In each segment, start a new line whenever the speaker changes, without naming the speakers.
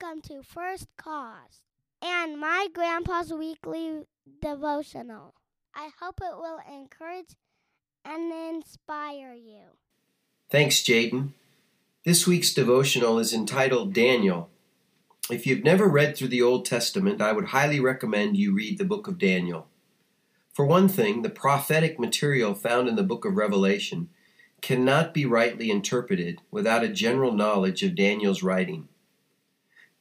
welcome to First Cause and my grandpa's weekly devotional. I hope it will encourage and inspire you.
Thanks, Jaden. This week's devotional is entitled Daniel. If you've never read through the Old Testament, I would highly recommend you read the book of Daniel. For one thing, the prophetic material found in the book of Revelation cannot be rightly interpreted without a general knowledge of Daniel's writing.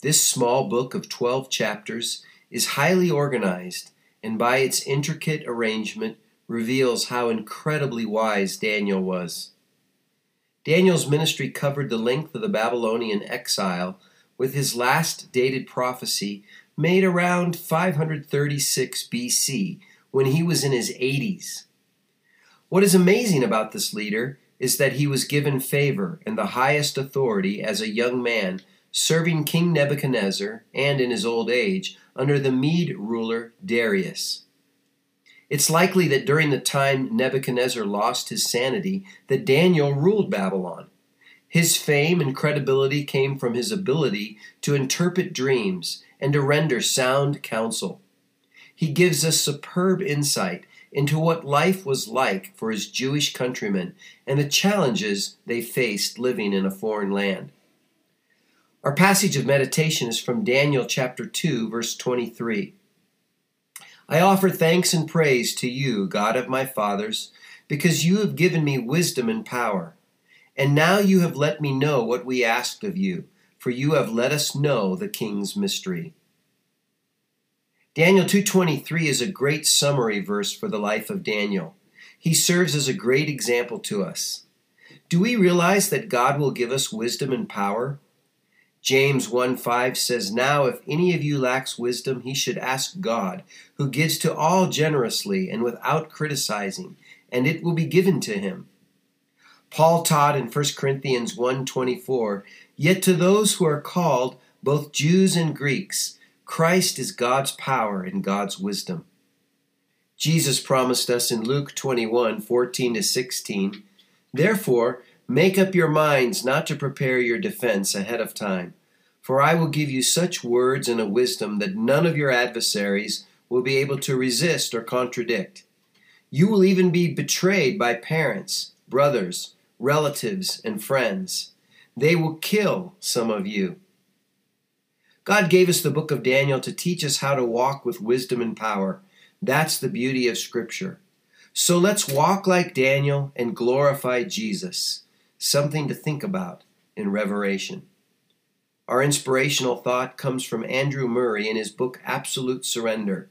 This small book of 12 chapters is highly organized and by its intricate arrangement reveals how incredibly wise Daniel was. Daniel's ministry covered the length of the Babylonian exile, with his last dated prophecy made around 536 BC when he was in his 80s. What is amazing about this leader is that he was given favor and the highest authority as a young man serving King Nebuchadnezzar, and in his old age, under the Mede ruler Darius. It's likely that during the time Nebuchadnezzar lost his sanity, that Daniel ruled Babylon. His fame and credibility came from his ability to interpret dreams and to render sound counsel. He gives us superb insight into what life was like for his Jewish countrymen and the challenges they faced living in a foreign land. Our passage of meditation is from Daniel chapter 2, verse 23. I offer thanks and praise to you, God of my fathers, because you have given me wisdom and power. And now you have let me know what we asked of you, for you have let us know the king's mystery. Daniel 2:23 is a great summary verse for the life of Daniel. He serves as a great example to us. Do we realize that God will give us wisdom and power? James 1 5 says, Now if any of you lacks wisdom, he should ask God, who gives to all generously and without criticizing, and it will be given to him. Paul taught in 1 Corinthians 1 24, Yet to those who are called, both Jews and Greeks, Christ is God's power and God's wisdom. Jesus promised us in Luke 21 14 to 16, Therefore, Make up your minds not to prepare your defense ahead of time, for I will give you such words and a wisdom that none of your adversaries will be able to resist or contradict. You will even be betrayed by parents, brothers, relatives, and friends. They will kill some of you. God gave us the book of Daniel to teach us how to walk with wisdom and power. That's the beauty of Scripture. So let's walk like Daniel and glorify Jesus something to think about in Revelation. Our inspirational thought comes from Andrew Murray in his book Absolute Surrender.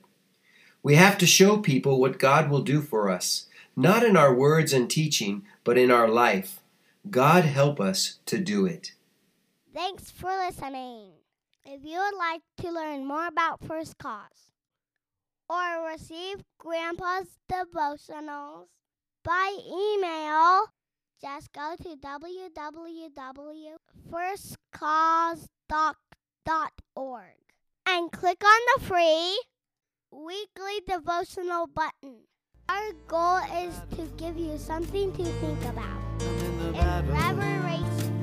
We have to show people what God will do for us, not in our words and teaching, but in our life. God help us to do it.
Thanks for listening. If you would like to learn more about First Cause or receive Grandpa's devotionals by email, just go to www.firstcause.org and click on the free weekly devotional button. Our goal is to give you something to think about. In